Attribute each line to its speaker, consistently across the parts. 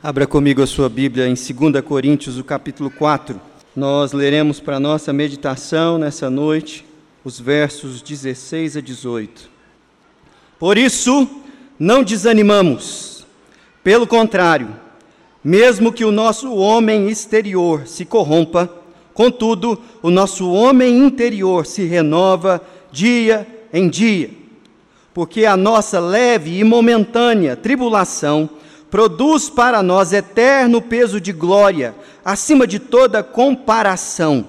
Speaker 1: Abra comigo a sua Bíblia em 2 Coríntios, o capítulo 4. Nós leremos para nossa meditação nessa noite os versos 16 a 18. Por isso, não desanimamos. Pelo contrário, mesmo que o nosso homem exterior se corrompa, contudo, o nosso homem interior se renova dia em dia. Porque a nossa leve e momentânea tribulação produz para nós eterno peso de glória, acima de toda comparação,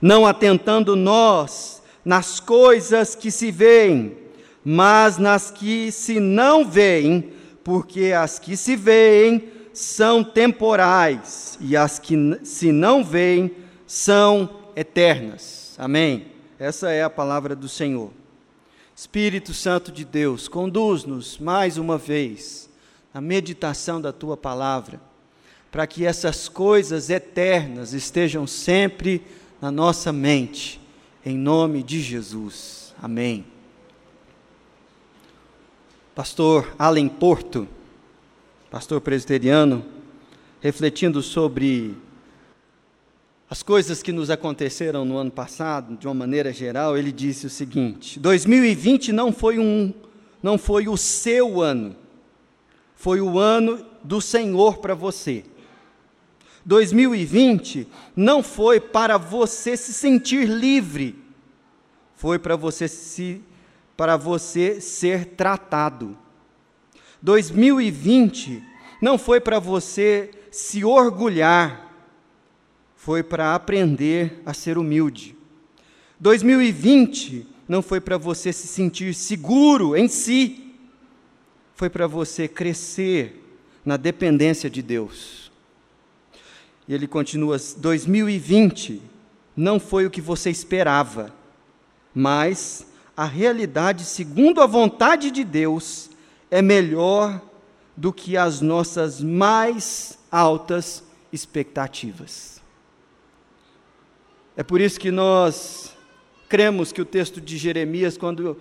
Speaker 1: não atentando nós nas coisas que se veem, mas nas que se não veem, porque as que se veem são temporais e as que se não veem são eternas. Amém. Essa é a palavra do Senhor. Espírito Santo de Deus, conduz-nos mais uma vez a meditação da tua palavra, para que essas coisas eternas estejam sempre na nossa mente, em nome de Jesus. Amém. Pastor Allen Porto, pastor presbiteriano, refletindo sobre as coisas que nos aconteceram no ano passado, de uma maneira geral, ele disse o seguinte: 2020 não foi um não foi o seu ano foi o ano do Senhor para você. 2020 não foi para você se sentir livre, foi para você se para você ser tratado. 2020 não foi para você se orgulhar, foi para aprender a ser humilde. 2020 não foi para você se sentir seguro em si, foi para você crescer na dependência de Deus. E ele continua: 2020 não foi o que você esperava, mas a realidade, segundo a vontade de Deus, é melhor do que as nossas mais altas expectativas. É por isso que nós cremos que o texto de Jeremias, quando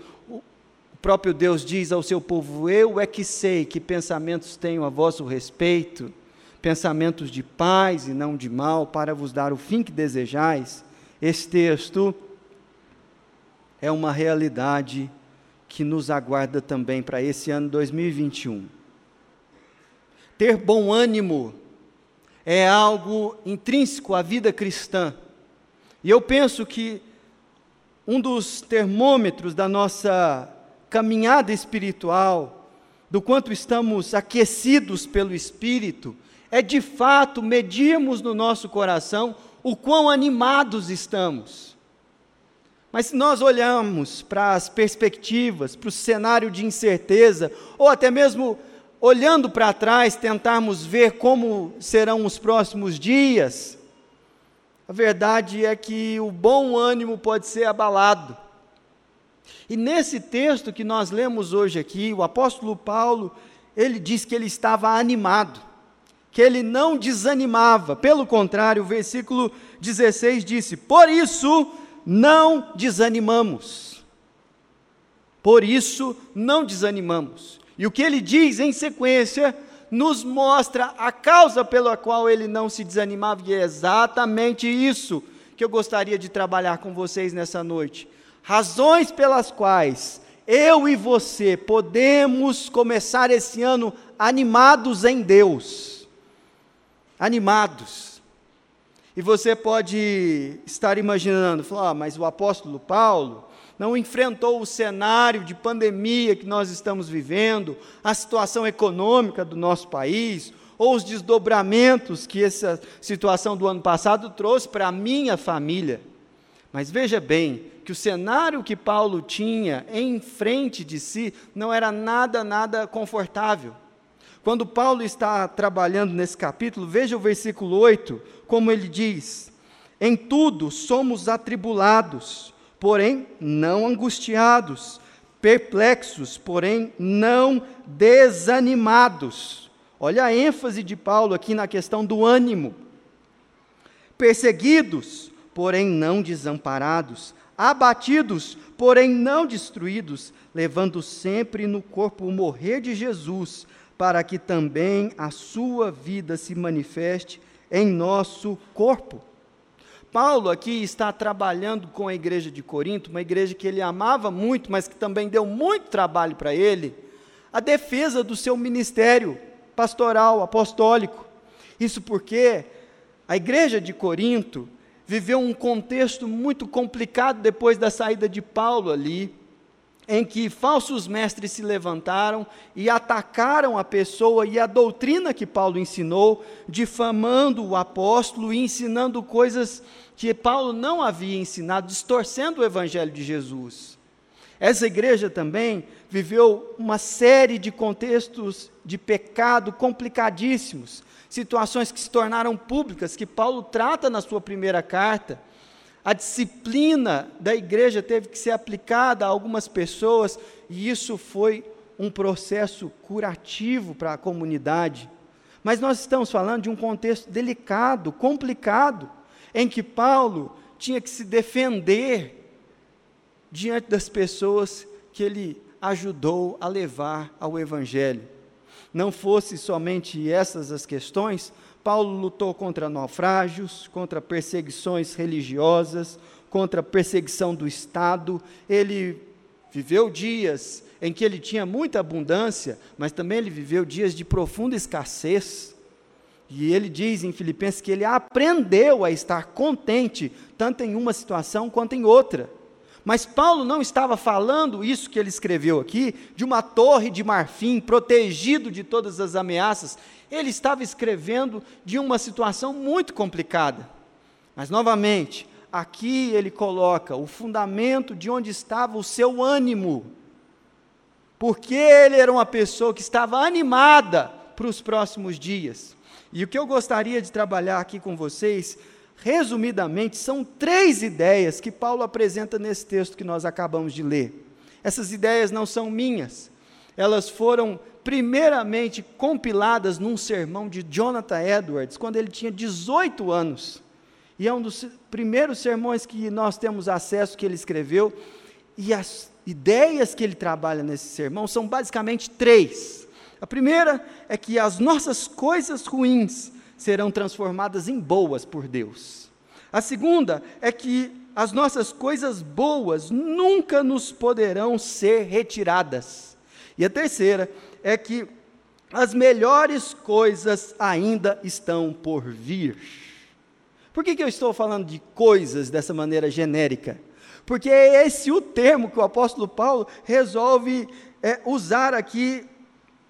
Speaker 1: próprio Deus diz ao seu povo: Eu é que sei que pensamentos tenho a vosso respeito, pensamentos de paz e não de mal, para vos dar o fim que desejais. Esse texto é uma realidade que nos aguarda também para esse ano 2021. Ter bom ânimo é algo intrínseco à vida cristã. E eu penso que um dos termômetros da nossa caminhada espiritual, do quanto estamos aquecidos pelo Espírito, é de fato medirmos no nosso coração o quão animados estamos. Mas se nós olhamos para as perspectivas, para o cenário de incerteza, ou até mesmo olhando para trás, tentarmos ver como serão os próximos dias, a verdade é que o bom ânimo pode ser abalado. E nesse texto que nós lemos hoje aqui, o apóstolo Paulo, ele diz que ele estava animado, que ele não desanimava. Pelo contrário, o versículo 16 disse: Por isso não desanimamos. Por isso não desanimamos. E o que ele diz em sequência nos mostra a causa pela qual ele não se desanimava, e é exatamente isso que eu gostaria de trabalhar com vocês nessa noite razões pelas quais eu e você podemos começar esse ano animados em Deus. Animados. E você pode estar imaginando, falar, ah, mas o apóstolo Paulo não enfrentou o cenário de pandemia que nós estamos vivendo, a situação econômica do nosso país, ou os desdobramentos que essa situação do ano passado trouxe para a minha família. Mas veja bem, que o cenário que Paulo tinha em frente de si não era nada, nada confortável. Quando Paulo está trabalhando nesse capítulo, veja o versículo 8, como ele diz: Em tudo somos atribulados, porém não angustiados, perplexos, porém não desanimados. Olha a ênfase de Paulo aqui na questão do ânimo. Perseguidos, porém não desamparados, abatidos, porém não destruídos, levando sempre no corpo o morrer de Jesus, para que também a sua vida se manifeste em nosso corpo. Paulo aqui está trabalhando com a igreja de Corinto, uma igreja que ele amava muito, mas que também deu muito trabalho para ele, a defesa do seu ministério pastoral, apostólico. Isso porque a igreja de Corinto viveu um contexto muito complicado depois da saída de Paulo ali, em que falsos mestres se levantaram e atacaram a pessoa e a doutrina que Paulo ensinou, difamando o apóstolo e ensinando coisas que Paulo não havia ensinado, distorcendo o evangelho de Jesus. Essa igreja também viveu uma série de contextos de pecado complicadíssimos, situações que se tornaram públicas, que Paulo trata na sua primeira carta. A disciplina da igreja teve que ser aplicada a algumas pessoas, e isso foi um processo curativo para a comunidade. Mas nós estamos falando de um contexto delicado, complicado, em que Paulo tinha que se defender diante das pessoas que ele ajudou a levar ao Evangelho. Não fosse somente essas as questões, Paulo lutou contra naufrágios, contra perseguições religiosas, contra perseguição do Estado. Ele viveu dias em que ele tinha muita abundância, mas também ele viveu dias de profunda escassez. E ele diz em Filipenses que ele aprendeu a estar contente, tanto em uma situação quanto em outra. Mas Paulo não estava falando isso que ele escreveu aqui, de uma torre de marfim protegido de todas as ameaças. Ele estava escrevendo de uma situação muito complicada. Mas, novamente, aqui ele coloca o fundamento de onde estava o seu ânimo. Porque ele era uma pessoa que estava animada para os próximos dias. E o que eu gostaria de trabalhar aqui com vocês, resumidamente, são três ideias que Paulo apresenta nesse texto que nós acabamos de ler. Essas ideias não são minhas, elas foram primeiramente compiladas num sermão de Jonathan Edwards, quando ele tinha 18 anos. E é um dos primeiros sermões que nós temos acesso que ele escreveu. E as ideias que ele trabalha nesse sermão são basicamente três. A primeira é que as nossas coisas ruins serão transformadas em boas por Deus. A segunda é que as nossas coisas boas nunca nos poderão ser retiradas. E a terceira é que as melhores coisas ainda estão por vir. Por que, que eu estou falando de coisas dessa maneira genérica? Porque é esse o termo que o apóstolo Paulo resolve é, usar aqui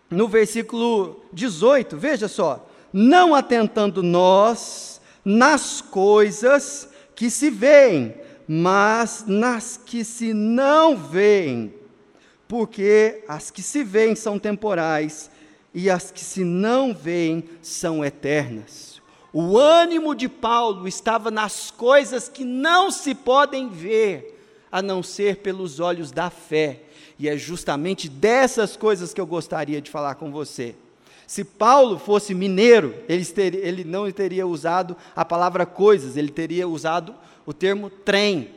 Speaker 1: no versículo 18, veja só: não atentando nós nas coisas que se veem, mas nas que se não veem, porque as que se veem são temporais e as que se não veem são eternas. O ânimo de Paulo estava nas coisas que não se podem ver, a não ser pelos olhos da fé. E é justamente dessas coisas que eu gostaria de falar com você. Se Paulo fosse mineiro, ele, teria, ele não teria usado a palavra coisas, ele teria usado o termo trem,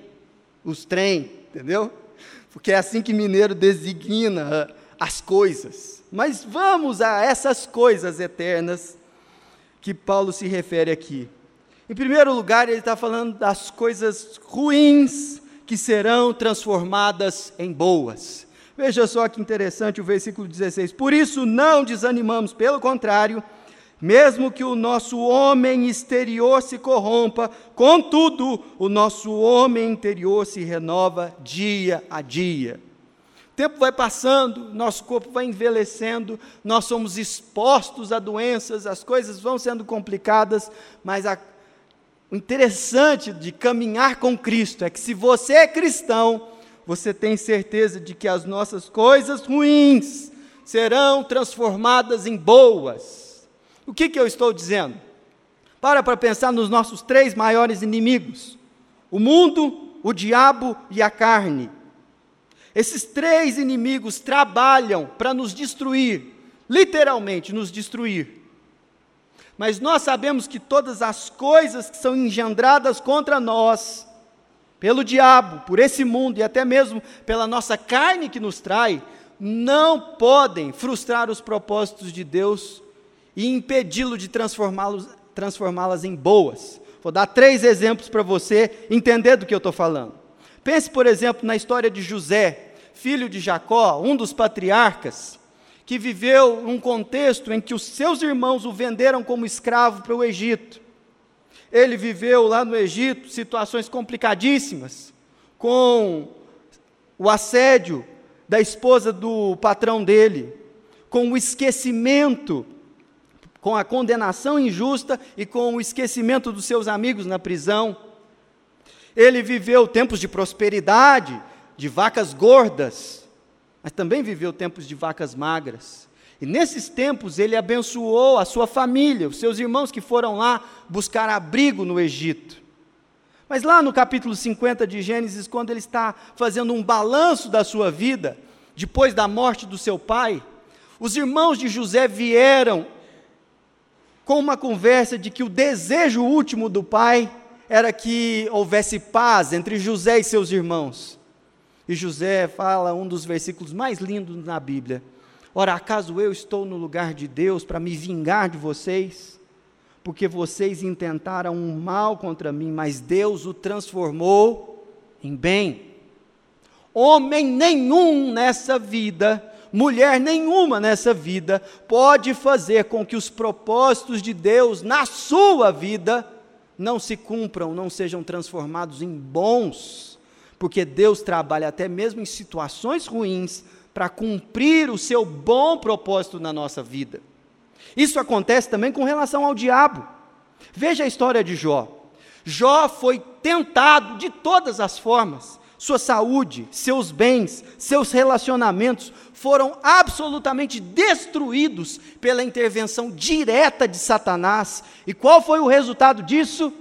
Speaker 1: os trem, entendeu? Porque é assim que mineiro designa as coisas. Mas vamos a essas coisas eternas que Paulo se refere aqui. Em primeiro lugar, ele está falando das coisas ruins que serão transformadas em boas. Veja só que interessante o versículo 16. Por isso não desanimamos, pelo contrário, mesmo que o nosso homem exterior se corrompa, contudo, o nosso homem interior se renova dia a dia. O tempo vai passando, nosso corpo vai envelhecendo, nós somos expostos a doenças, as coisas vão sendo complicadas, mas a, o interessante de caminhar com Cristo é que se você é cristão, você tem certeza de que as nossas coisas ruins serão transformadas em boas. O que, que eu estou dizendo? Para para pensar nos nossos três maiores inimigos: o mundo, o diabo e a carne. Esses três inimigos trabalham para nos destruir, literalmente nos destruir. Mas nós sabemos que todas as coisas que são engendradas contra nós, pelo diabo, por esse mundo e até mesmo pela nossa carne que nos trai, não podem frustrar os propósitos de Deus e impedi-lo de transformá-las transformá em boas. Vou dar três exemplos para você entender do que eu estou falando. Pense, por exemplo, na história de José, filho de Jacó, um dos patriarcas, que viveu num contexto em que os seus irmãos o venderam como escravo para o Egito. Ele viveu lá no Egito situações complicadíssimas, com o assédio da esposa do patrão dele, com o esquecimento, com a condenação injusta e com o esquecimento dos seus amigos na prisão. Ele viveu tempos de prosperidade, de vacas gordas, mas também viveu tempos de vacas magras. E nesses tempos ele abençoou a sua família, os seus irmãos que foram lá buscar abrigo no Egito. Mas lá no capítulo 50 de Gênesis, quando ele está fazendo um balanço da sua vida, depois da morte do seu pai, os irmãos de José vieram com uma conversa de que o desejo último do pai era que houvesse paz entre José e seus irmãos. E José fala um dos versículos mais lindos na Bíblia. Ora, acaso eu estou no lugar de Deus para me vingar de vocês? porque vocês intentaram um mal contra mim, mas Deus o transformou em bem. Homem nenhum nessa vida, mulher nenhuma nessa vida, pode fazer com que os propósitos de Deus na sua vida não se cumpram, não sejam transformados em bons, porque Deus trabalha até mesmo em situações ruins para cumprir o seu bom propósito na nossa vida. Isso acontece também com relação ao diabo. Veja a história de Jó. Jó foi tentado de todas as formas. Sua saúde, seus bens, seus relacionamentos foram absolutamente destruídos pela intervenção direta de Satanás. E qual foi o resultado disso?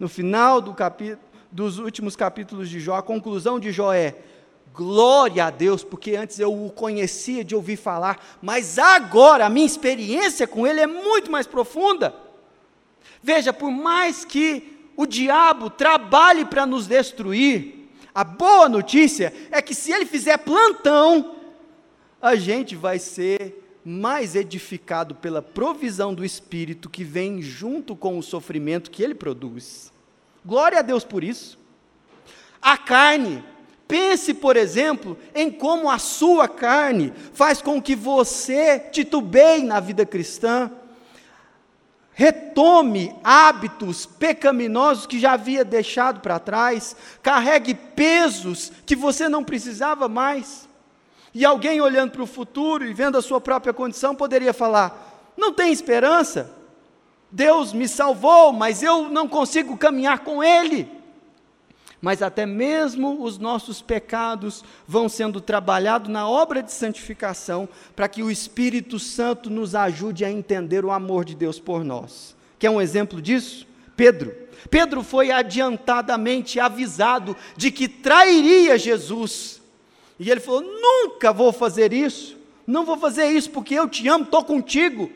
Speaker 1: No final do dos últimos capítulos de Jó, a conclusão de Jó é: Glória a Deus, porque antes eu o conhecia de ouvir falar, mas agora a minha experiência com ele é muito mais profunda. Veja, por mais que o diabo trabalhe para nos destruir, a boa notícia é que se ele fizer plantão, a gente vai ser mais edificado pela provisão do Espírito que vem junto com o sofrimento que ele produz. Glória a Deus por isso. A carne Pense, por exemplo, em como a sua carne faz com que você titubeie na vida cristã, retome hábitos pecaminosos que já havia deixado para trás, carregue pesos que você não precisava mais. E alguém olhando para o futuro e vendo a sua própria condição poderia falar: não tem esperança, Deus me salvou, mas eu não consigo caminhar com Ele mas até mesmo os nossos pecados vão sendo trabalhados na obra de santificação, para que o Espírito Santo nos ajude a entender o amor de Deus por nós. Quer um exemplo disso? Pedro. Pedro foi adiantadamente avisado de que trairia Jesus. E ele falou: Nunca vou fazer isso, não vou fazer isso porque eu te amo, estou contigo.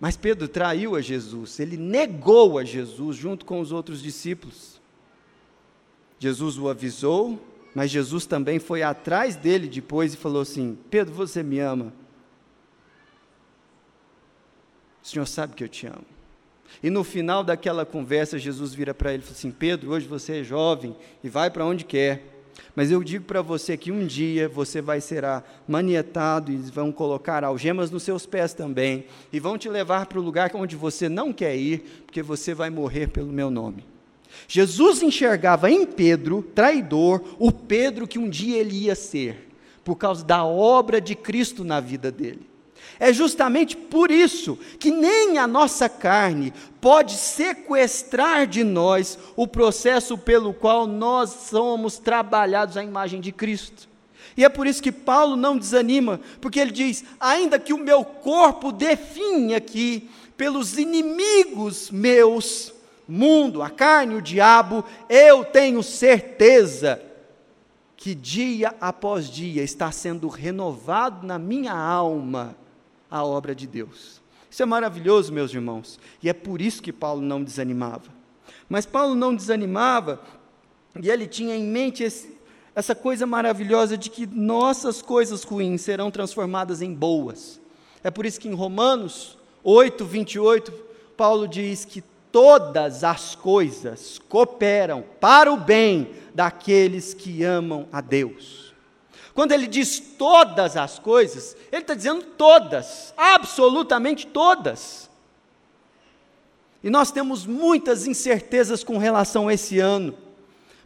Speaker 1: Mas Pedro traiu a Jesus, ele negou a Jesus junto com os outros discípulos. Jesus o avisou, mas Jesus também foi atrás dele depois e falou assim: Pedro, você me ama? O Senhor sabe que eu te amo. E no final daquela conversa, Jesus vira para ele e fala assim: Pedro, hoje você é jovem e vai para onde quer. Mas eu digo para você que um dia você vai ser manietado e vão colocar algemas nos seus pés também, e vão te levar para o lugar onde você não quer ir, porque você vai morrer pelo meu nome. Jesus enxergava em Pedro, traidor, o Pedro que um dia ele ia ser, por causa da obra de Cristo na vida dele. É justamente por isso que nem a nossa carne pode sequestrar de nós o processo pelo qual nós somos trabalhados à imagem de Cristo. E é por isso que Paulo não desanima, porque ele diz: ainda que o meu corpo definha aqui pelos inimigos meus, mundo, a carne, o diabo, eu tenho certeza que dia após dia está sendo renovado na minha alma a obra de Deus. Isso é maravilhoso, meus irmãos, e é por isso que Paulo não desanimava. Mas Paulo não desanimava, e ele tinha em mente esse, essa coisa maravilhosa de que nossas coisas ruins serão transformadas em boas. É por isso que em Romanos 8, 28, Paulo diz que todas as coisas cooperam para o bem daqueles que amam a Deus. Quando ele diz todas as coisas, ele está dizendo todas, absolutamente todas. E nós temos muitas incertezas com relação a esse ano,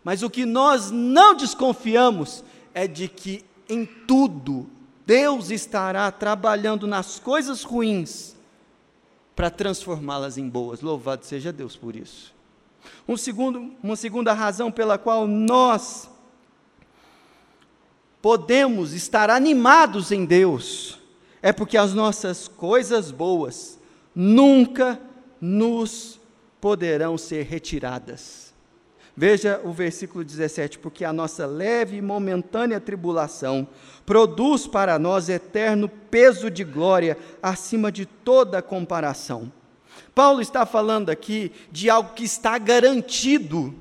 Speaker 1: mas o que nós não desconfiamos é de que em tudo Deus estará trabalhando nas coisas ruins para transformá-las em boas. Louvado seja Deus por isso. Um segundo, uma segunda razão pela qual nós podemos estar animados em Deus é porque as nossas coisas boas nunca nos poderão ser retiradas. Veja o versículo 17: porque a nossa leve e momentânea tribulação produz para nós eterno peso de glória acima de toda comparação. Paulo está falando aqui de algo que está garantido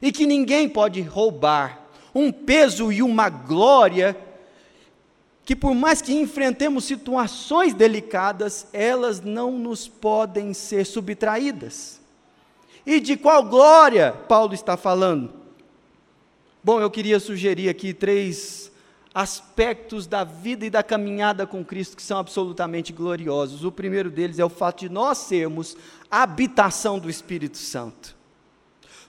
Speaker 1: e que ninguém pode roubar, um peso e uma glória que por mais que enfrentemos situações delicadas, elas não nos podem ser subtraídas. E de qual glória Paulo está falando? Bom, eu queria sugerir aqui três aspectos da vida e da caminhada com Cristo que são absolutamente gloriosos. O primeiro deles é o fato de nós sermos a habitação do Espírito Santo.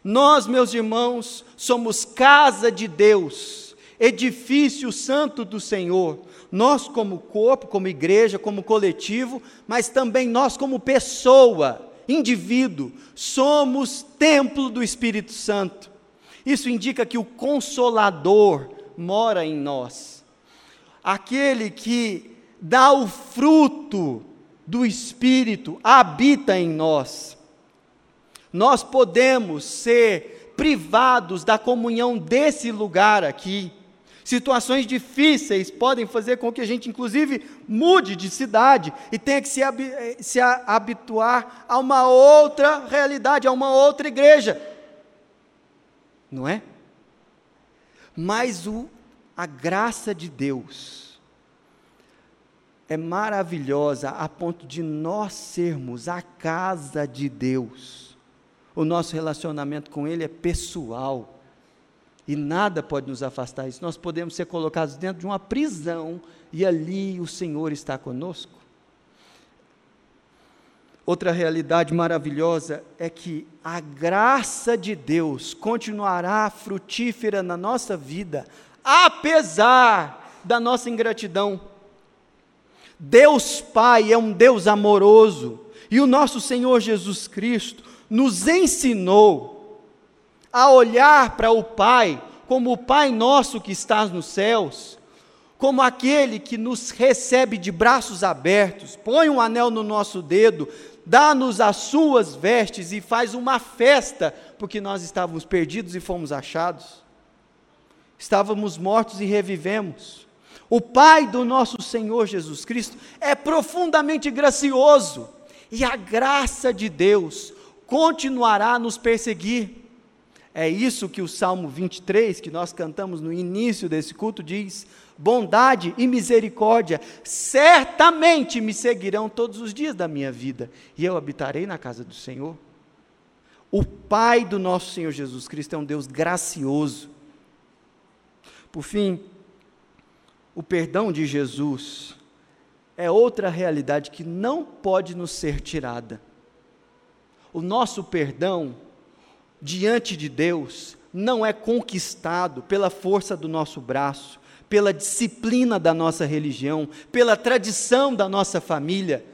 Speaker 1: Nós, meus irmãos, somos casa de Deus, edifício santo do Senhor. Nós, como corpo, como igreja, como coletivo, mas também nós, como pessoa, indivíduo, somos templo do Espírito Santo. Isso indica que o Consolador mora em nós. Aquele que dá o fruto do Espírito habita em nós nós podemos ser privados da comunhão desse lugar aqui. Situações difíceis podem fazer com que a gente, inclusive, mude de cidade e tenha que se, se habituar a uma outra realidade, a uma outra igreja. Não é? Mas o, a graça de Deus é maravilhosa a ponto de nós sermos a casa de Deus o nosso relacionamento com Ele é pessoal. E nada pode nos afastar disso. Nós podemos ser colocados dentro de uma prisão e ali o Senhor está conosco. Outra realidade maravilhosa é que a graça de Deus continuará frutífera na nossa vida, apesar da nossa ingratidão. Deus Pai é um Deus amoroso, e o nosso Senhor Jesus Cristo nos ensinou a olhar para o Pai como o Pai nosso que está nos céus, como aquele que nos recebe de braços abertos, põe um anel no nosso dedo, dá-nos as suas vestes e faz uma festa, porque nós estávamos perdidos e fomos achados. Estávamos mortos e revivemos. O Pai do nosso Senhor Jesus Cristo é profundamente gracioso, e a graça de Deus continuará a nos perseguir. É isso que o Salmo 23, que nós cantamos no início desse culto, diz: bondade e misericórdia certamente me seguirão todos os dias da minha vida, e eu habitarei na casa do Senhor. O Pai do nosso Senhor Jesus Cristo é um Deus gracioso. Por fim, o perdão de Jesus é outra realidade que não pode nos ser tirada o nosso perdão diante de Deus não é conquistado pela força do nosso braço, pela disciplina da nossa religião, pela tradição da nossa família,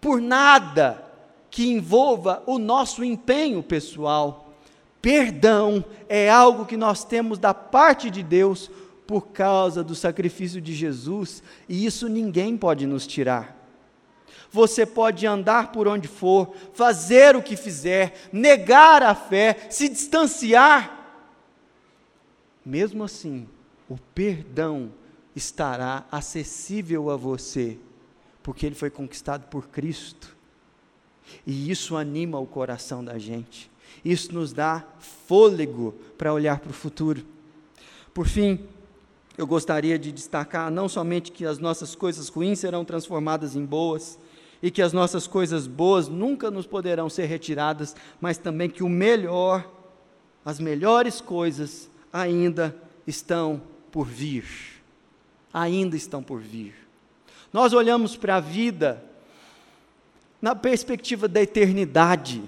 Speaker 1: por nada que envolva o nosso empenho pessoal. Perdão é algo que nós temos da parte de Deus por causa do sacrifício de Jesus, e isso ninguém pode nos tirar. Você pode andar por onde for, fazer o que fizer, negar a fé, se distanciar. Mesmo assim, o perdão estará acessível a você, porque ele foi conquistado por Cristo. E isso anima o coração da gente. Isso nos dá fôlego para olhar para o futuro. Por fim, eu gostaria de destacar não somente que as nossas coisas ruins serão transformadas em boas, e que as nossas coisas boas nunca nos poderão ser retiradas, mas também que o melhor, as melhores coisas ainda estão por vir. Ainda estão por vir. Nós olhamos para a vida na perspectiva da eternidade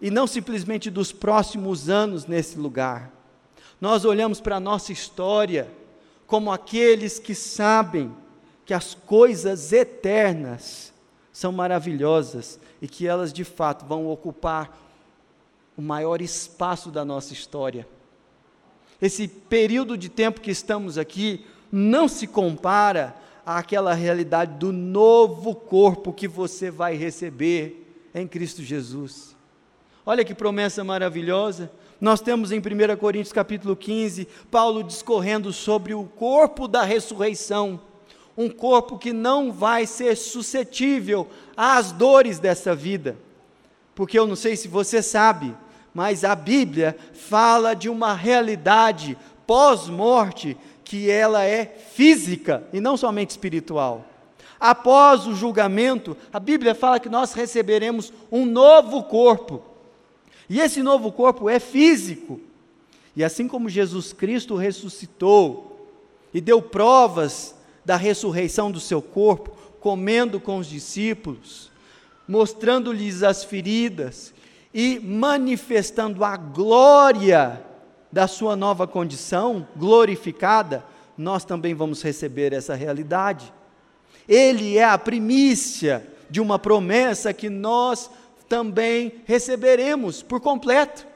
Speaker 1: e não simplesmente dos próximos anos nesse lugar. Nós olhamos para a nossa história como aqueles que sabem que as coisas eternas são maravilhosas e que elas de fato vão ocupar o maior espaço da nossa história. Esse período de tempo que estamos aqui não se compara àquela realidade do novo corpo que você vai receber em Cristo Jesus. Olha que promessa maravilhosa. Nós temos em 1 Coríntios capítulo 15, Paulo discorrendo sobre o corpo da ressurreição um corpo que não vai ser suscetível às dores dessa vida. Porque eu não sei se você sabe, mas a Bíblia fala de uma realidade pós-morte que ela é física e não somente espiritual. Após o julgamento, a Bíblia fala que nós receberemos um novo corpo. E esse novo corpo é físico. E assim como Jesus Cristo ressuscitou e deu provas da ressurreição do seu corpo, comendo com os discípulos, mostrando-lhes as feridas e manifestando a glória da sua nova condição glorificada, nós também vamos receber essa realidade. Ele é a primícia de uma promessa que nós também receberemos por completo.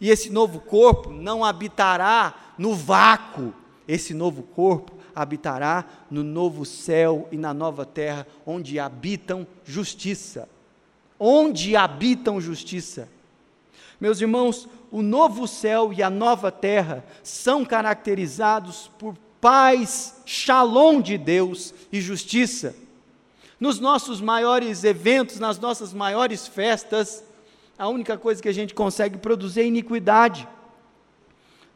Speaker 1: E esse novo corpo não habitará no vácuo, esse novo corpo habitará no novo céu e na nova terra, onde habitam justiça. Onde habitam justiça. Meus irmãos, o novo céu e a nova terra são caracterizados por paz, shalom de Deus e justiça. Nos nossos maiores eventos, nas nossas maiores festas, a única coisa que a gente consegue produzir é iniquidade.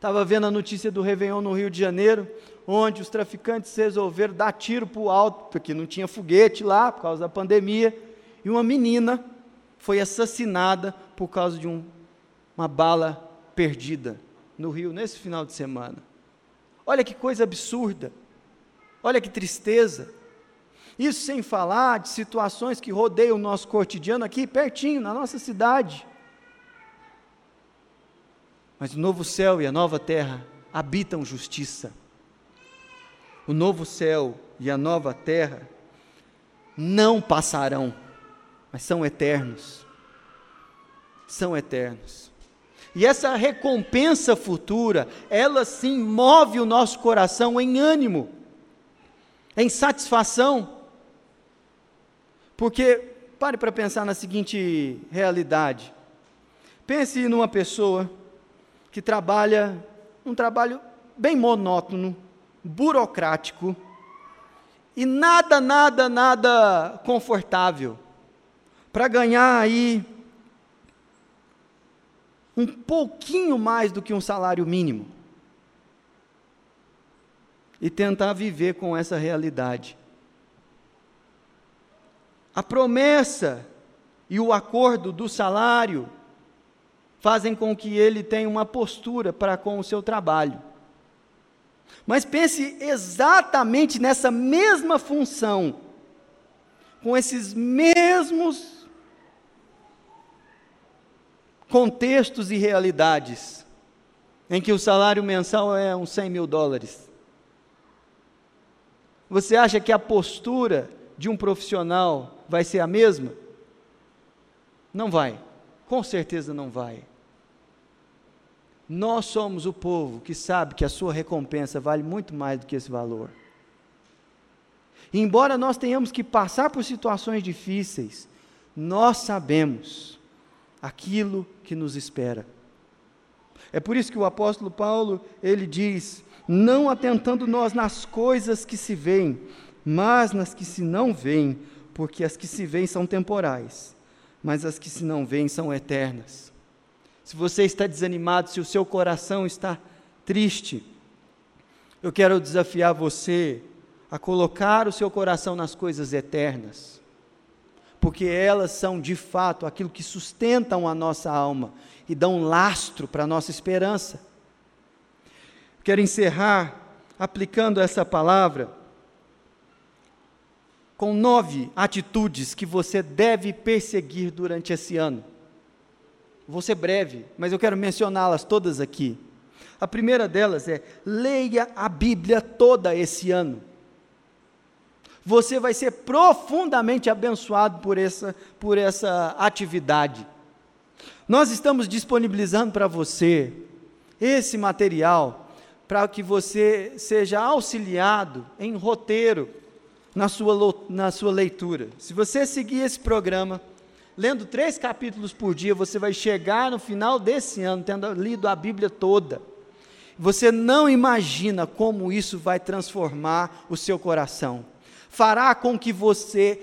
Speaker 1: Estava vendo a notícia do Réveillon no Rio de Janeiro, onde os traficantes resolveram dar tiro para o alto, porque não tinha foguete lá, por causa da pandemia, e uma menina foi assassinada por causa de um, uma bala perdida no Rio nesse final de semana. Olha que coisa absurda, olha que tristeza. Isso sem falar de situações que rodeiam o nosso cotidiano aqui pertinho, na nossa cidade. Mas o novo céu e a nova terra habitam justiça o novo céu e a nova terra não passarão, mas são eternos. São eternos. E essa recompensa futura, ela sim move o nosso coração em ânimo, em satisfação. Porque, pare para pensar na seguinte realidade. Pense numa pessoa que trabalha um trabalho bem monótono, burocrático e nada, nada, nada confortável para ganhar aí um pouquinho mais do que um salário mínimo e tentar viver com essa realidade. A promessa e o acordo do salário fazem com que ele tenha uma postura para com o seu trabalho. Mas pense exatamente nessa mesma função, com esses mesmos contextos e realidades, em que o salário mensal é uns 100 mil dólares. Você acha que a postura de um profissional vai ser a mesma? Não vai, com certeza não vai. Nós somos o povo que sabe que a sua recompensa vale muito mais do que esse valor. Embora nós tenhamos que passar por situações difíceis, nós sabemos aquilo que nos espera. É por isso que o apóstolo Paulo, ele diz: "Não atentando nós nas coisas que se veem, mas nas que se não veem, porque as que se veem são temporais, mas as que se não veem são eternas." Se você está desanimado, se o seu coração está triste, eu quero desafiar você a colocar o seu coração nas coisas eternas, porque elas são de fato aquilo que sustentam a nossa alma e dão lastro para a nossa esperança. Quero encerrar aplicando essa palavra com nove atitudes que você deve perseguir durante esse ano. Vou ser breve, mas eu quero mencioná-las todas aqui. A primeira delas é: leia a Bíblia toda esse ano. Você vai ser profundamente abençoado por essa, por essa atividade. Nós estamos disponibilizando para você esse material para que você seja auxiliado em roteiro na sua, na sua leitura. Se você seguir esse programa, lendo três capítulos por dia, você vai chegar no final desse ano tendo lido a Bíblia toda. Você não imagina como isso vai transformar o seu coração. Fará com que você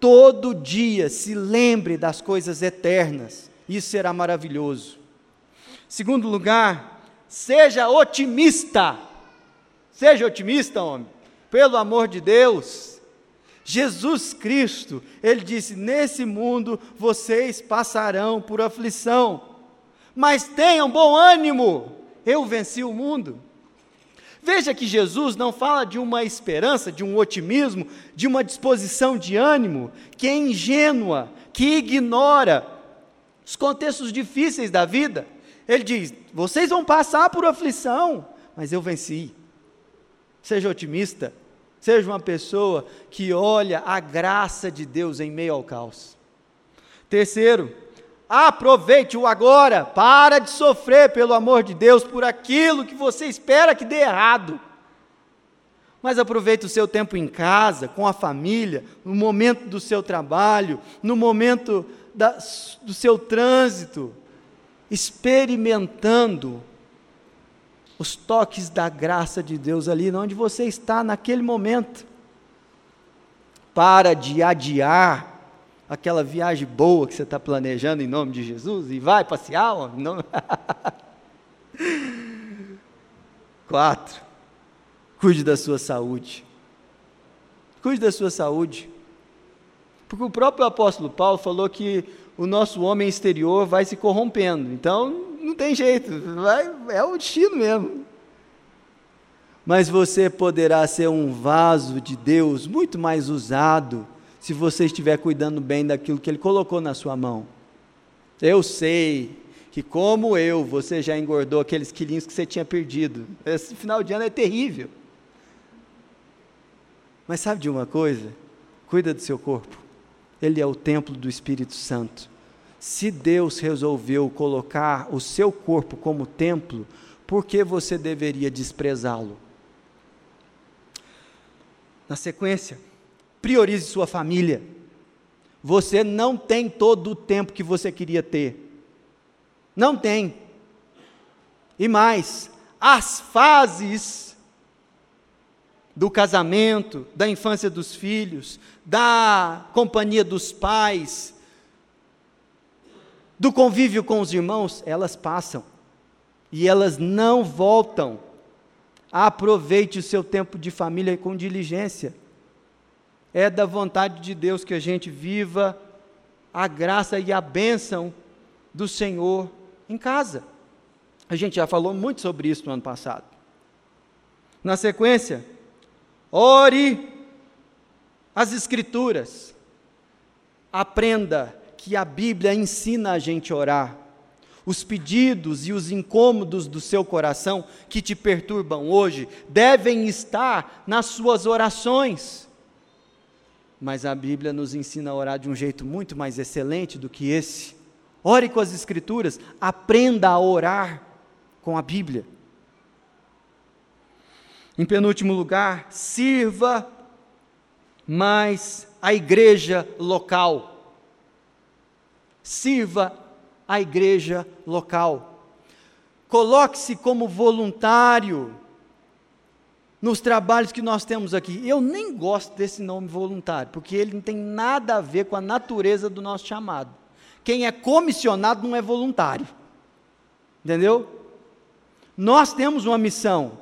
Speaker 1: todo dia se lembre das coisas eternas. Isso será maravilhoso. Segundo lugar, seja otimista. Seja otimista, homem pelo amor de Deus. Jesus Cristo, ele disse: Nesse mundo vocês passarão por aflição, mas tenham bom ânimo, eu venci o mundo. Veja que Jesus não fala de uma esperança, de um otimismo, de uma disposição de ânimo que é ingênua, que ignora os contextos difíceis da vida. Ele diz: vocês vão passar por aflição, mas eu venci. Seja otimista. Seja uma pessoa que olha a graça de Deus em meio ao caos. Terceiro, aproveite o agora. Para de sofrer, pelo amor de Deus, por aquilo que você espera que dê errado. Mas aproveite o seu tempo em casa, com a família, no momento do seu trabalho, no momento da, do seu trânsito, experimentando os toques da graça de Deus ali onde você está naquele momento. Para de adiar aquela viagem boa que você está planejando em nome de Jesus e vai passear. Não. Quatro, cuide da sua saúde. Cuide da sua saúde. Porque o próprio apóstolo Paulo falou que o nosso homem exterior vai se corrompendo. Então, não tem jeito, vai, é o destino mesmo. Mas você poderá ser um vaso de Deus muito mais usado se você estiver cuidando bem daquilo que Ele colocou na sua mão. Eu sei que, como eu, você já engordou aqueles quilinhos que você tinha perdido. Esse final de ano é terrível. Mas sabe de uma coisa? Cuida do seu corpo. Ele é o templo do Espírito Santo. Se Deus resolveu colocar o seu corpo como templo, por que você deveria desprezá-lo? Na sequência, priorize sua família. Você não tem todo o tempo que você queria ter. Não tem. E mais, as fases do casamento, da infância dos filhos, da companhia dos pais, do convívio com os irmãos, elas passam e elas não voltam. Aproveite o seu tempo de família com diligência. É da vontade de Deus que a gente viva a graça e a bênção do Senhor em casa. A gente já falou muito sobre isso no ano passado. Na sequência, ore as Escrituras, aprenda que a Bíblia ensina a gente orar. Os pedidos e os incômodos do seu coração que te perturbam hoje devem estar nas suas orações. Mas a Bíblia nos ensina a orar de um jeito muito mais excelente do que esse. Ore com as Escrituras, aprenda a orar com a Bíblia. Em penúltimo lugar, sirva mais a igreja local sirva a igreja local. Coloque-se como voluntário nos trabalhos que nós temos aqui. Eu nem gosto desse nome voluntário, porque ele não tem nada a ver com a natureza do nosso chamado. Quem é comissionado não é voluntário. Entendeu? Nós temos uma missão,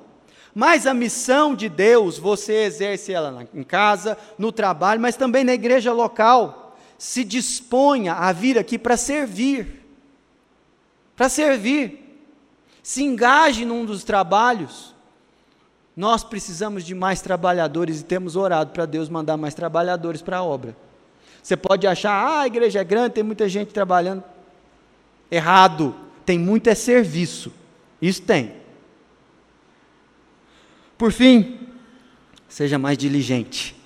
Speaker 1: Mas a missão de Deus, você exerce ela em casa, no trabalho, mas também na igreja local. Se disponha a vir aqui para servir. Para servir. Se engaje num dos trabalhos. Nós precisamos de mais trabalhadores e temos orado para Deus mandar mais trabalhadores para a obra. Você pode achar, ah, a igreja é grande, tem muita gente trabalhando. Errado. Tem muito é serviço. Isso tem. Por fim, seja mais diligente.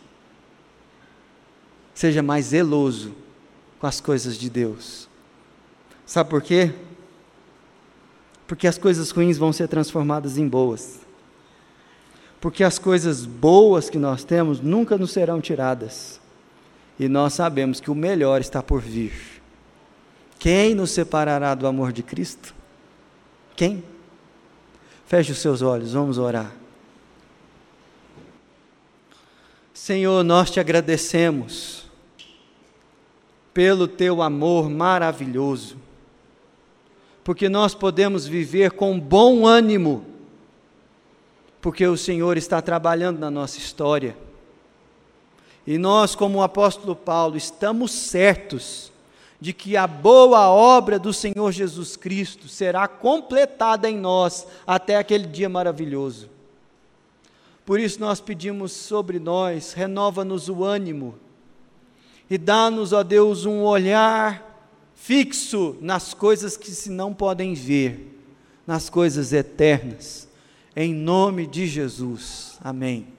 Speaker 1: Seja mais zeloso com as coisas de Deus. Sabe por quê? Porque as coisas ruins vão ser transformadas em boas. Porque as coisas boas que nós temos nunca nos serão tiradas. E nós sabemos que o melhor está por vir. Quem nos separará do amor de Cristo? Quem? Feche os seus olhos, vamos orar. Senhor, nós te agradecemos pelo teu amor maravilhoso, porque nós podemos viver com bom ânimo, porque o Senhor está trabalhando na nossa história. E nós, como o apóstolo Paulo, estamos certos de que a boa obra do Senhor Jesus Cristo será completada em nós até aquele dia maravilhoso. Por isso nós pedimos sobre nós, renova-nos o ânimo e dá-nos, ó Deus, um olhar fixo nas coisas que se não podem ver, nas coisas eternas. Em nome de Jesus. Amém.